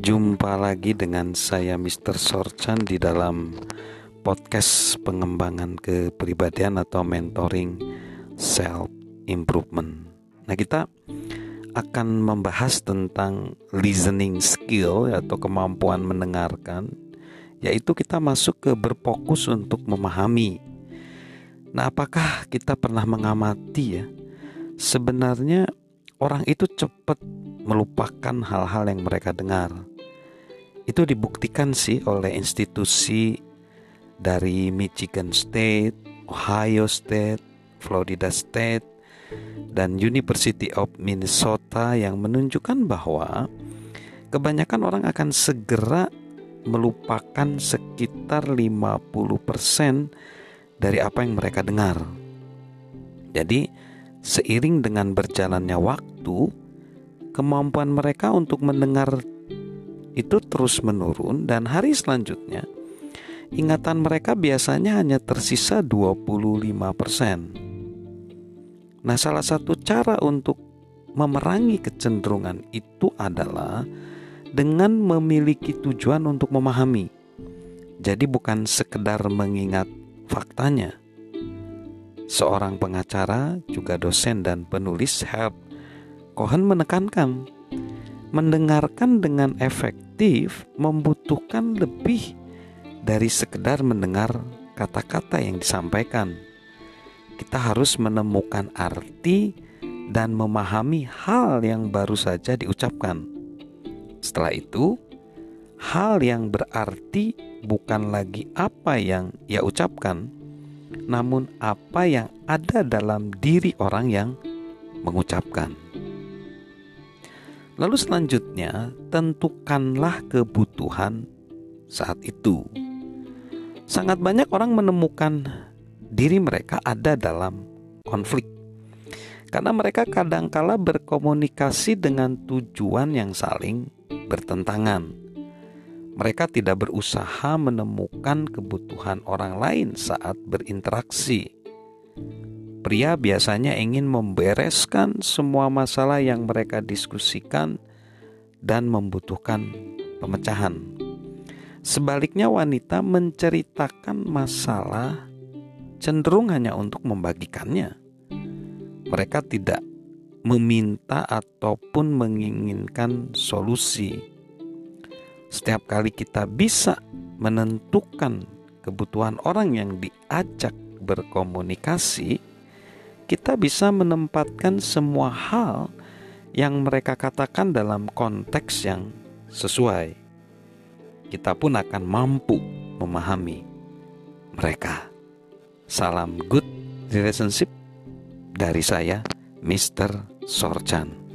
Jumpa lagi dengan saya Mr. Sorchan di dalam podcast pengembangan kepribadian atau mentoring self improvement. Nah, kita akan membahas tentang listening skill atau kemampuan mendengarkan yaitu kita masuk ke berfokus untuk memahami. Nah, apakah kita pernah mengamati ya? Sebenarnya orang itu cepat melupakan hal-hal yang mereka dengar itu dibuktikan sih oleh institusi dari Michigan State, Ohio State, Florida State, dan University of Minnesota yang menunjukkan bahwa kebanyakan orang akan segera melupakan sekitar 50% dari apa yang mereka dengar. Jadi, seiring dengan berjalannya waktu, kemampuan mereka untuk mendengar itu terus menurun dan hari selanjutnya ingatan mereka biasanya hanya tersisa 25%. Nah, salah satu cara untuk memerangi kecenderungan itu adalah dengan memiliki tujuan untuk memahami. Jadi bukan sekedar mengingat faktanya. Seorang pengacara, juga dosen dan penulis Herb Cohen menekankan mendengarkan dengan efektif membutuhkan lebih dari sekedar mendengar kata-kata yang disampaikan. Kita harus menemukan arti dan memahami hal yang baru saja diucapkan. Setelah itu, hal yang berarti bukan lagi apa yang ia ucapkan, namun apa yang ada dalam diri orang yang mengucapkan. Lalu selanjutnya, tentukanlah kebutuhan saat itu. Sangat banyak orang menemukan diri mereka ada dalam konflik. Karena mereka kadangkala berkomunikasi dengan tujuan yang saling bertentangan. Mereka tidak berusaha menemukan kebutuhan orang lain saat berinteraksi Pria biasanya ingin membereskan semua masalah yang mereka diskusikan dan membutuhkan pemecahan. Sebaliknya, wanita menceritakan masalah cenderung hanya untuk membagikannya. Mereka tidak meminta ataupun menginginkan solusi. Setiap kali kita bisa menentukan kebutuhan orang yang diajak berkomunikasi, kita bisa menempatkan semua hal yang mereka katakan dalam konteks yang sesuai. Kita pun akan mampu memahami mereka. Salam good relationship dari saya, Mr. Sorchan.